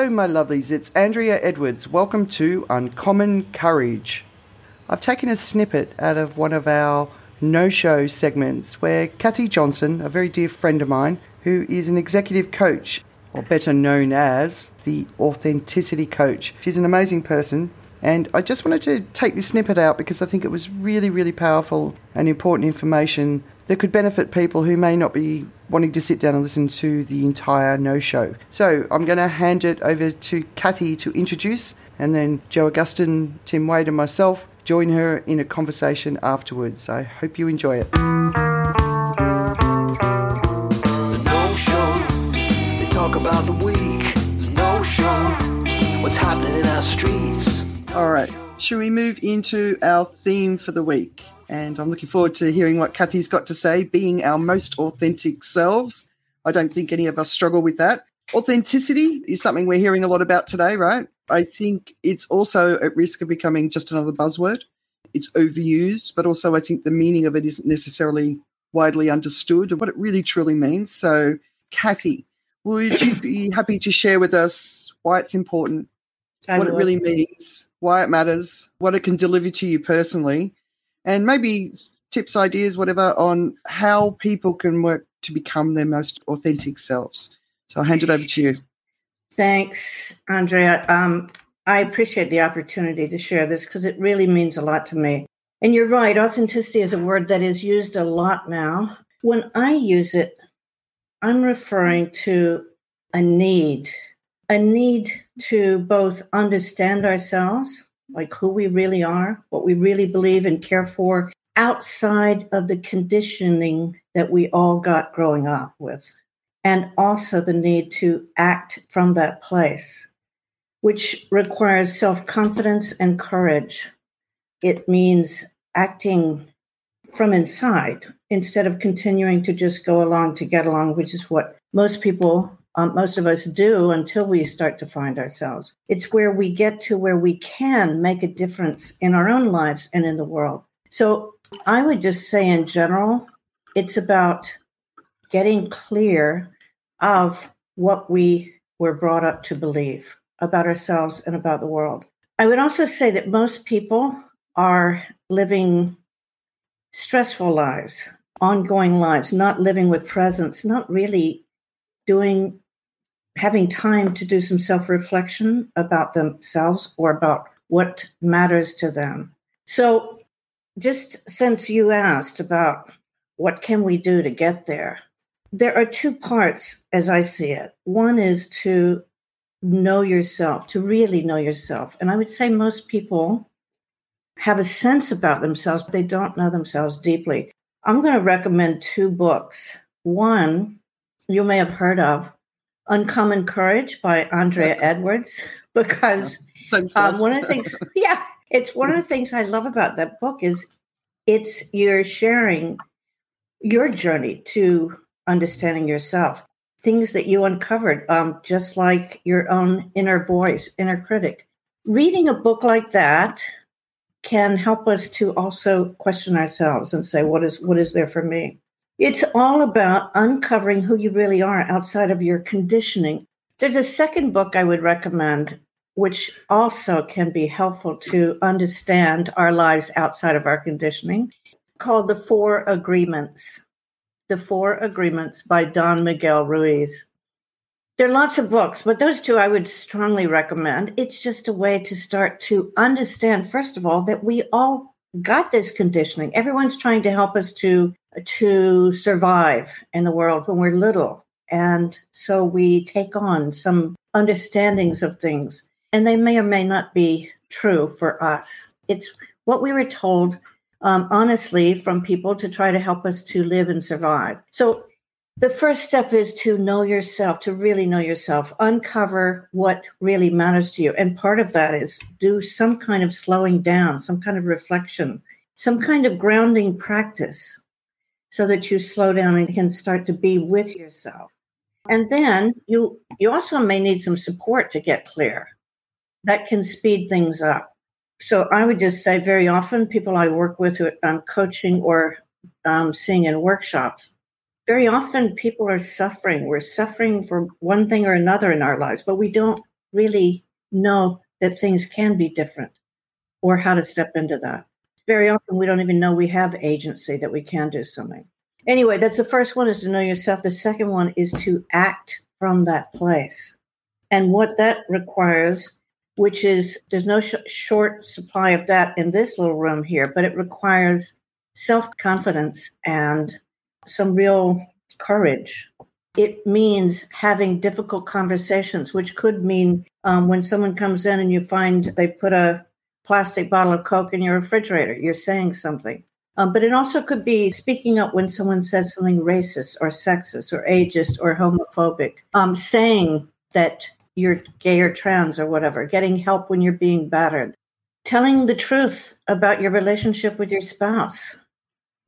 Hello, my lovelies. It's Andrea Edwards. Welcome to Uncommon Courage. I've taken a snippet out of one of our no show segments where Kathy Johnson, a very dear friend of mine, who is an executive coach, or better known as the Authenticity Coach, she's an amazing person. And I just wanted to take this snippet out because I think it was really, really powerful and important information that could benefit people who may not be wanting to sit down and listen to the entire no show. So I'm going to hand it over to Kathy to introduce, and then Joe Augustin, Tim Wade, and myself join her in a conversation afterwards. I hope you enjoy it. About the week. No show. What's happening in our streets. All right. Should we move into our theme for the week? And I'm looking forward to hearing what Kathy's got to say, being our most authentic selves. I don't think any of us struggle with that. Authenticity is something we're hearing a lot about today, right? I think it's also at risk of becoming just another buzzword. It's overused, but also I think the meaning of it isn't necessarily widely understood and what it really truly means. So, Kathy, would you be happy to share with us why it's important, What it really means, why it matters, what it can deliver to you personally, and maybe tips, ideas, whatever, on how people can work to become their most authentic selves. So I'll hand it over to you. Thanks, Andrea. Um, I appreciate the opportunity to share this because it really means a lot to me. And you're right, authenticity is a word that is used a lot now. When I use it, I'm referring to a need, a need to both understand ourselves, like who we really are, what we really believe and care for, outside of the conditioning that we all got growing up with and also the need to act from that place, which requires self confidence and courage. It means acting from inside instead of continuing to just go along to get along, which is what most people, um, most of us do until we start to find ourselves. It's where we get to where we can make a difference in our own lives and in the world. So I would just say, in general, it's about getting clear of what we were brought up to believe about ourselves and about the world. I would also say that most people are living stressful lives, ongoing lives, not living with presence, not really doing, having time to do some self reflection about themselves or about what matters to them. So, just since you asked about what can we do to get there, there are two parts as I see it. One is to know yourself, to really know yourself. And I would say most people have a sense about themselves, but they don't know themselves deeply. I'm going to recommend two books. One you may have heard of, Uncommon Courage by Andrea Edwards, because um, one of the things, yeah, it's one of the things I love about that book is it's you're sharing your journey to understanding yourself, things that you uncovered, um, just like your own inner voice, inner critic. Reading a book like that can help us to also question ourselves and say, what is what is there for me? It's all about uncovering who you really are outside of your conditioning. There's a second book I would recommend, which also can be helpful to understand our lives outside of our conditioning, called The Four Agreements. The Four Agreements by Don Miguel Ruiz. There are lots of books, but those two I would strongly recommend. It's just a way to start to understand, first of all, that we all got this conditioning. Everyone's trying to help us to to survive in the world when we're little. And so we take on some understandings of things, and they may or may not be true for us. It's what we were told um, honestly from people to try to help us to live and survive. So the first step is to know yourself, to really know yourself, uncover what really matters to you. And part of that is do some kind of slowing down, some kind of reflection, some kind of grounding practice so that you slow down and can start to be with yourself. And then you you also may need some support to get clear. That can speed things up. So I would just say very often people I work with who I'm coaching or um, seeing in workshops, very often people are suffering. We're suffering for one thing or another in our lives, but we don't really know that things can be different or how to step into that. Very often we don't even know we have agency that we can do something. Anyway, that's the first one is to know yourself. The second one is to act from that place. And what that requires, which is there's no sh- short supply of that in this little room here, but it requires self confidence and some real courage. It means having difficult conversations, which could mean um, when someone comes in and you find they put a plastic bottle of Coke in your refrigerator, you're saying something. Um, but it also could be speaking up when someone says something racist or sexist or ageist or homophobic, um, saying that you're gay or trans or whatever, getting help when you're being battered, telling the truth about your relationship with your spouse,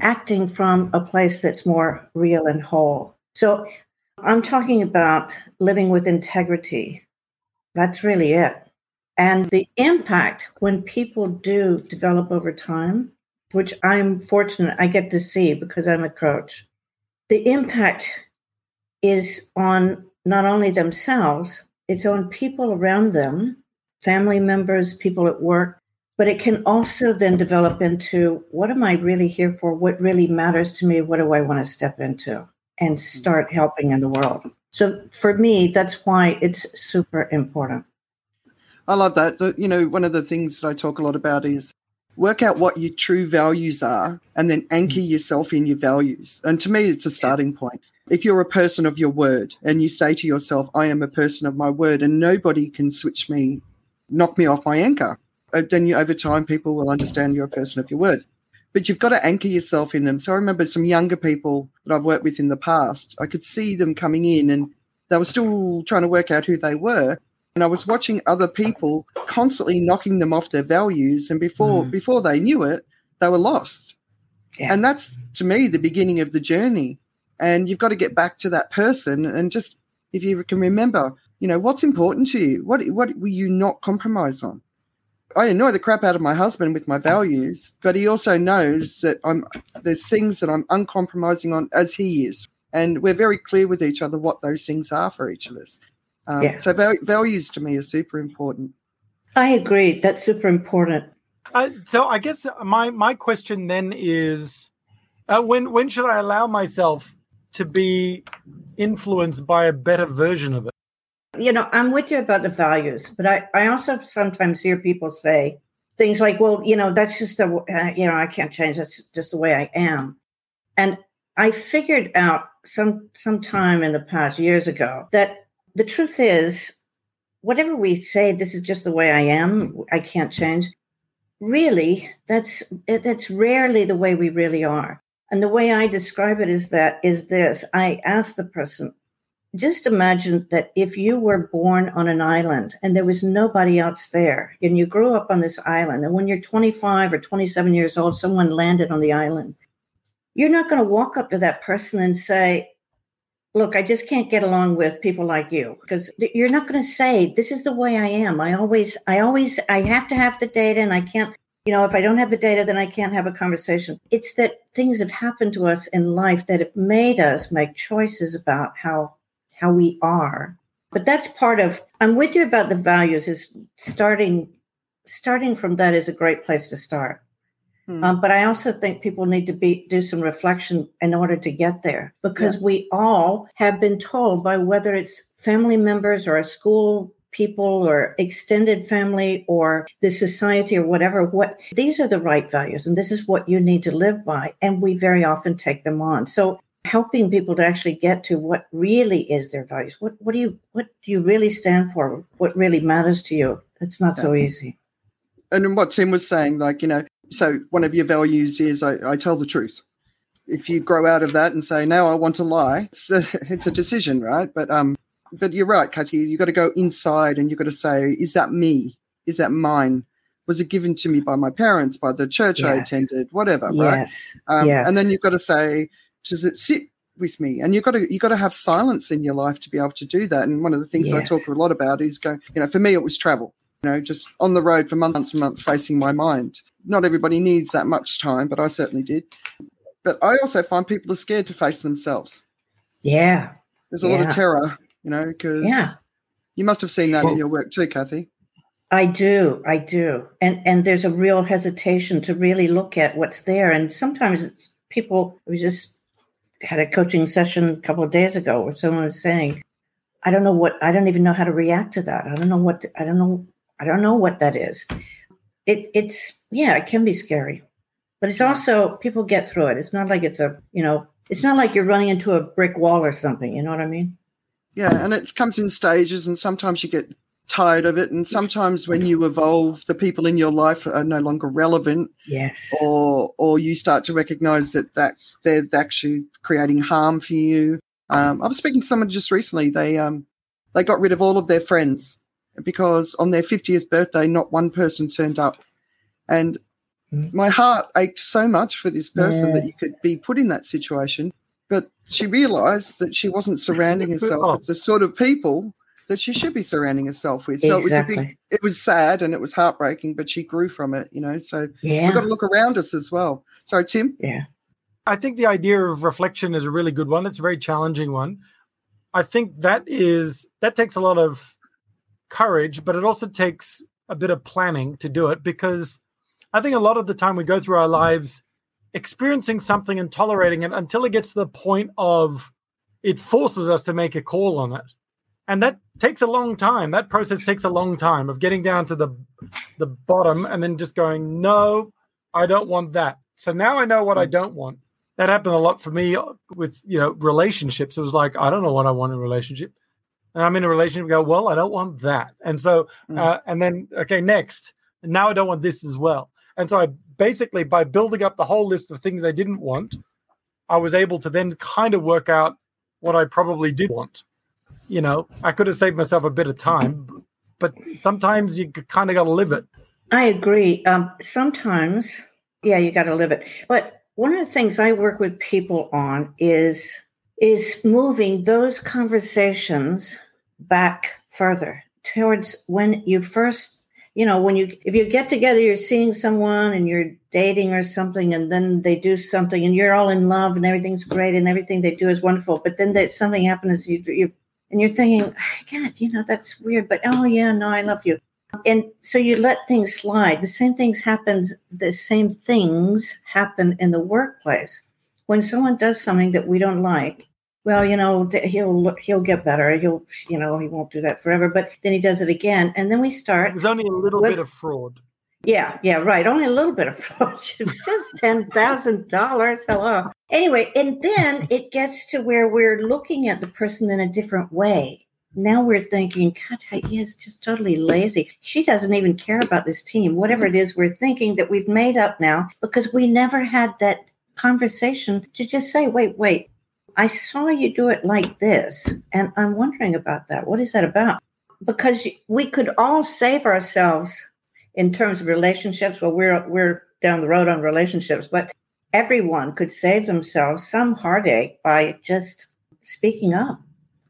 acting from a place that's more real and whole. So I'm talking about living with integrity. That's really it. And the impact when people do develop over time, which I'm fortunate I get to see because I'm a coach, the impact is on not only themselves, it's on people around them, family members, people at work, but it can also then develop into what am I really here for? What really matters to me? What do I want to step into and hmm. start helping in the world? So for me, that's why it's super important. I love that. So, you know, one of the things that I talk a lot about is work out what your true values are and then anchor mm. yourself in your values. And to me, it's a starting point. If you're a person of your word and you say to yourself, I am a person of my word and nobody can switch me, knock me off my anchor, uh, then you, over time people will understand you're a person of your word. But you've got to anchor yourself in them. So I remember some younger people that I've worked with in the past, I could see them coming in and they were still trying to work out who they were and I was watching other people constantly knocking them off their values, and before mm. before they knew it, they were lost. Yeah. And that's to me the beginning of the journey. And you've got to get back to that person, and just if you can remember, you know what's important to you. What what will you not compromise on? I annoy the crap out of my husband with my values, but he also knows that I'm there's things that I'm uncompromising on as he is. And we're very clear with each other what those things are for each of us. Um, yeah. So val- values to me are super important. I agree. That's super important. Uh, so I guess my my question then is, uh, when when should I allow myself to be influenced by a better version of it? You know, I'm with you about the values, but I I also sometimes hear people say things like, "Well, you know, that's just the uh, you know I can't change. That's just the way I am," and I figured out some some time in the past years ago that the truth is, whatever we say, this is just the way I am, I can't change. Really, that's eh, that's rarely the way we really are. And the way I describe it is that is this. I ask the person, just imagine that if you were born on an island and there was nobody else there, and you grew up on this island, and when you're 25 or 27 years old, someone landed on the island, you're not going to walk up to that person and say, look, I just can't get along with people like you because you're not going to say this is the way I am. I always, I always, I have to have the data, and I can't. You know, if I don't have the data, then I can't have a conversation. It's that things have happened to us in life that have made us make choices about how how we are. But that's part of. I'm with you about the values. Is starting starting from that is a great place to start. Hmm. Um, but I also think people need to be do some reflection in order to get there because yeah. we all have been told by whether it's family members or a school people or extended family or the society or whatever what these are the right values and this is what you need to live by and we very often take them on. So helping people to actually get to what really is their values what what do you what do you really stand for? What really matters to you? It's not so easy. And what tim was saying like you know so one of your values is I, I, tell the truth. If you grow out of that and say now I want to lie, it's a, it's a decision, right? But um, but you're right, Kathy. You've got to go inside and you've got to say, is that me? Is that mine? Was it given to me by my parents, by the church yes. I attended, whatever, yes. right? Um, yes. And then you've got to say, does it sit with me? And you've got to you've got to have silence in your life to be able to do that. And one of the things yes. I talk a lot about is going. You know, for me, it was travel. You know, just on the road for months and months, facing my mind not everybody needs that much time, but I certainly did. But I also find people are scared to face themselves. Yeah. There's a yeah. lot of terror, you know, because yeah. You must have seen that in your work too, Kathy. I do, I do, and and there's a real hesitation to really look at what's there, and sometimes it's people. We just had a coaching session a couple of days ago where someone was saying, "I don't know what. I don't even know how to react to that. I don't know what. I don't know. I don't know what that is." It it's yeah, it can be scary, but it's also people get through it. It's not like it's a you know, it's not like you're running into a brick wall or something. You know what I mean? Yeah, and it comes in stages, and sometimes you get tired of it. And sometimes when you evolve, the people in your life are no longer relevant. Yes. Or or you start to recognize that that's they're actually creating harm for you. Um, I was speaking to someone just recently. They um they got rid of all of their friends because on their 50th birthday, not one person turned up. And Mm. my heart ached so much for this person Yeah. that you could be put in that situation. But she realized that she wasn't surrounding herself with the sort of people that she should be surrounding herself with. So it was a big, it was sad and it was heartbreaking, but she grew from it, you know. So Yeah. we've got to look around us as well. Sorry, Tim. yeah. I think the idea of reflection is a really good one. It's a very challenging one. I think that is that takes a lot of courage, but it also takes a bit of planning to do it because I think a lot of the time we go through our lives experiencing something and tolerating it until it gets to the point of it forces us to make a call on it. And that takes a long time. That process takes a long time of getting down to the the bottom and then just going, no, I don't want that. So now I know what I don't want. That happened a lot for me with you know relationships. It was like I don't know what I want in a relationship, and I'm in a relationship. Go well, I don't want that, and so Mm. uh, and then okay, next, now I don't want this as well. And so I basically by building up the whole list of things I didn't want, I was able to then kind of work out what I probably did want. You know, I could have saved myself a bit of time, but sometimes you kind of got to live it. I agree. Um, sometimes, yeah, you got to live it. But one of the things I work with people on is is moving those conversations back further towards when you first, you know, when you if you get together, you're seeing someone and you're dating or something, and then they do something, and you're all in love and everything's great and everything they do is wonderful. But then there's something happens, you you and you're thinking, God, you know, that's weird, but oh yeah, no, I love you and so you let things slide the same things happens the same things happen in the workplace when someone does something that we don't like well you know he'll he'll get better he'll you know he won't do that forever but then he does it again and then we It start was only a little What- bit of fraud. yeah, yeah, right. Only a little bit of fraud. It's just ten thousand dollars. Hello. Anyway, and then it gets to where we're looking at the person in a different way. Now we're thinking, God, he is just totally lazy. She doesn't even care about this team. Whatever it is, we're thinking that we've made up now because we never had that conversation to just say, wait, wait. I saw you do it like this, and I'm wondering about that. What is that about? Because we could all save ourselves in terms of relationships. Well we're we're down the road on relationships but everyone could save themselves some heartache by just speaking up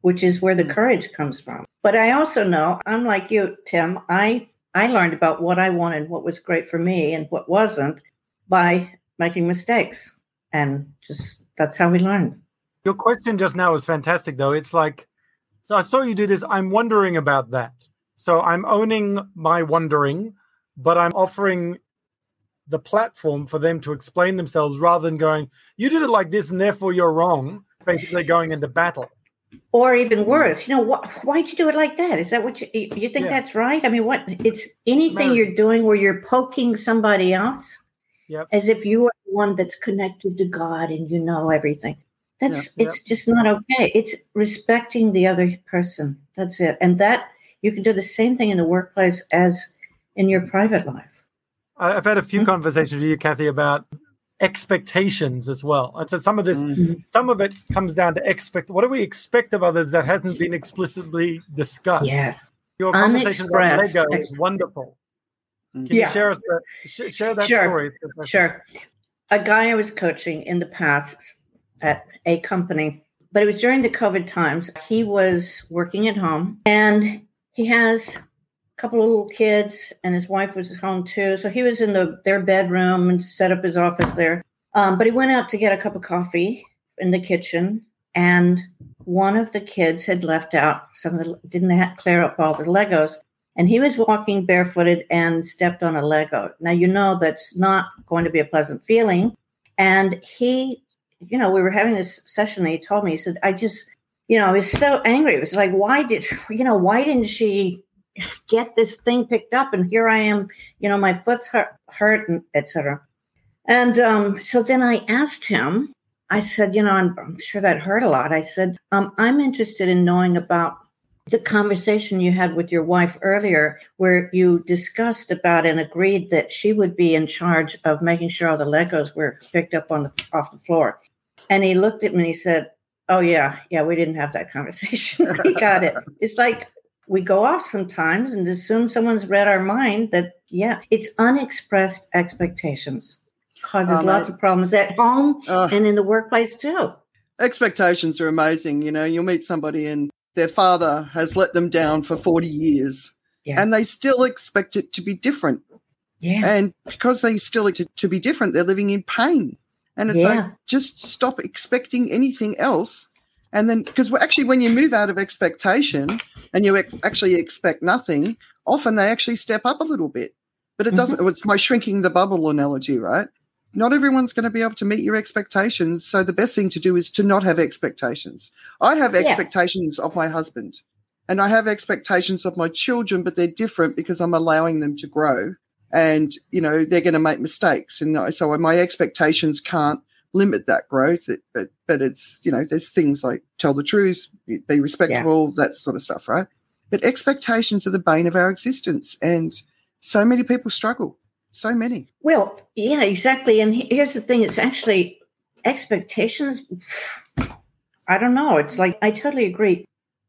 which is where the hmm. courage comes from. But i also know unlike you tim i i learned about what i wanted what was great for me and what wasn't by making mistakes. And just that's how we learn Your question just now was fantastic, though. It's like, so I saw you do this. I'm wondering about that. So I'm owning my wondering, but I'm offering the platform for them to explain themselves rather than going, you did it like this and therefore you're wrong, basically going into battle. or even worse you know what why'd you do it like that is that what you you think Yeah. that's right i mean what it's anything you're doing where you're poking somebody else Yep. as if you are the one that's connected to god and you know everything that's Yeah. it's just not okay it's respecting the other person that's it and that you can do the same thing in the workplace as in your private life I've had a few Mhm. conversations with you, Kathy, about expectations as well. And so some of this, Mm. some of it comes down to expect. What do we expect of others that hasn't been explicitly discussed? yes Your conversation about. Lego is wonderful. Can Yeah. you share us that? sh- Share that Sure. story. Sure. A guy I was coaching in the past at a company, but it was during the COVID times. He was working at home and he has a couple of little kids and his wife was home too. So he was in the their bedroom and set up his office there. Um, but he went out to get a cup of coffee in the kitchen and one of the kids had left out some of the didn't have, clear up all the Legos, and he was walking barefooted and stepped on a Lego. Now you know that's not going to be a pleasant feeling, and he, you know, we were having this session. And he told me he said, "I just." You know, I was so angry. It was like, why did you know? Why didn't she get this thing picked up? And here I am. You know, my foot's hurt, hurt and etc. And um, so then I asked him, I said, you know, I'm, I'm sure that hurt a lot. I said, um, I'm interested in knowing about the conversation you had with your wife earlier, where you discussed about and agreed that she would be in charge of making sure all the Legos were picked up on the off the floor. And he looked at me and he said, Oh yeah, yeah, we didn't have that conversation. we got it. It's like we go off sometimes and assume someone's read our mind that yeah, it's unexpressed expectations causes um, lots of problems at home and in the workplace too. Expectations are amazing. You know, you'll meet somebody and their father has let them down for 40 years yeah. and they still expect it to be different. Yeah. And because they still expect it to be different, they're living in pain. And it's yeah. like, just stop expecting anything else. And then, because actually, when you move out of expectation and you ex- actually expect nothing, often they actually step up a little bit. But it doesn't, mm-hmm. it's my shrinking the bubble analogy, right? Not everyone's going to be able to meet your expectations. So the best thing to do is to not have expectations. I have expectations yeah. of my husband and I have expectations of my children, but they're different because I'm allowing them to grow and you know they're going to make mistakes. And so my expectations can't limit that growth. But but it's you know there's things like tell the truth be respectful yeah. that sort of stuff right? But expectations are the bane of our existence and so many people struggle. So many. Well yeah exactly. And here's the thing it's actually expectations i don't know. It's like i totally agree.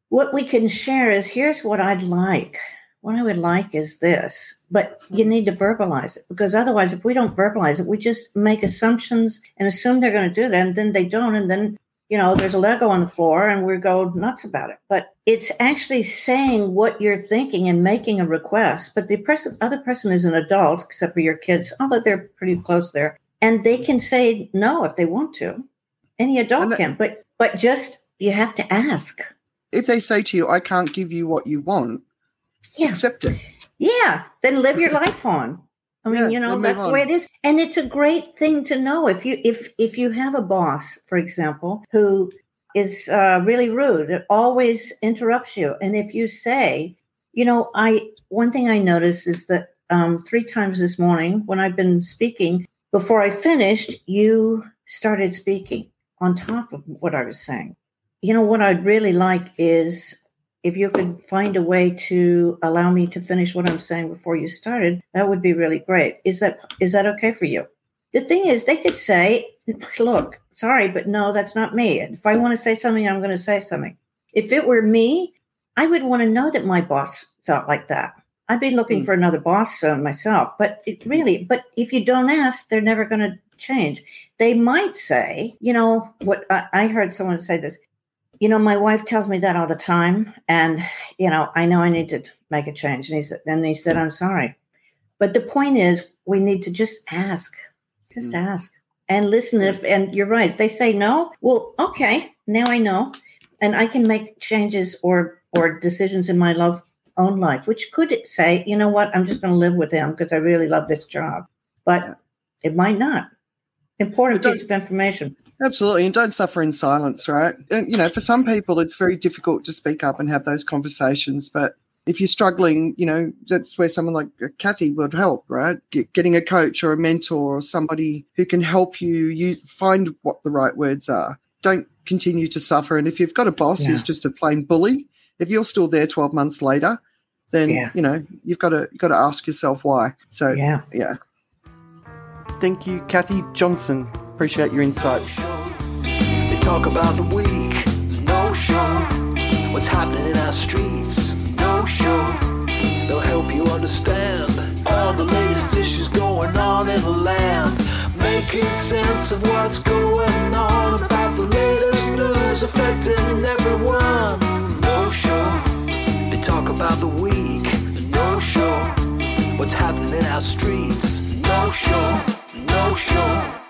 What we can share is here's what i'd like what I would like is this, but you need to verbalize it because otherwise, if we don't verbalize it, we just make assumptions and assume they're going to do that, and then they don't, and then you know there's a Lego on the floor, and we go nuts about it. But it's actually saying what you're thinking and making a request. But the person, other person is an adult, except for your kids, although they're pretty close there, and they can say no if they want to. Any adult that, can, but but just you have to ask. If they say to you, "I can't give you what you want," yeah. accept it. Yeah, then live your life on. I mean, yeah, you know, that's the way it is. And it's a great thing to know if you if if you have a boss, for example, who is uh, really rude, it always interrupts you. And if you say, you know, I one thing I noticed is that um, three times this morning when I've been speaking, before I finished, you started speaking on top of what I was saying. You know, what I'd really like is if you could find a way to allow me to finish what I'm saying before you started, that would be really great. Is that is that okay for you? The thing is, they could say, "Look, sorry, but no, that's not me. If I want to say something, I'm going to say something." If it were me, I would want to know that my boss felt like that. I'd be looking mm. for another boss uh, myself. But it really, but if you don't ask, they're never going to change. They might say, you know, what I, I heard someone say this you know, my wife tells me that all the time, and you know, I know I need to make a change. And he said, and he said, I'm sorry, but the point is, we need to just ask, just mm. ask and listen. If and you're right, if they say no, well, okay, now I know, and I can make changes or or decisions in my love own life, which could say, you know what, I'm just going to live with him because I really love this job, but it might not. Important piece of information. Absolutely, and don't suffer in silence, right? And, you know, for some people, it's very difficult to speak up and have those conversations. But if you're struggling, you know, that's where someone like uh, Kathy would help, right? Get, getting a coach or a mentor or somebody who can help you, you find what the right words are. Don't continue to suffer. And if you've got a boss yeah. who's just a plain bully, if you're still there 12 months later, then yeah. you know you've got to you've got to ask yourself why. So yeah, yeah. Thank you, Kathy Johnson. Appreciate your insights. They talk about the week, no show. What's happening in our streets, no show. They'll help you understand all the latest issues going on in the land. Making sense of what's going on about the latest news affecting everyone. No show. They talk about the week, no show. What's happening in our streets, no show no show.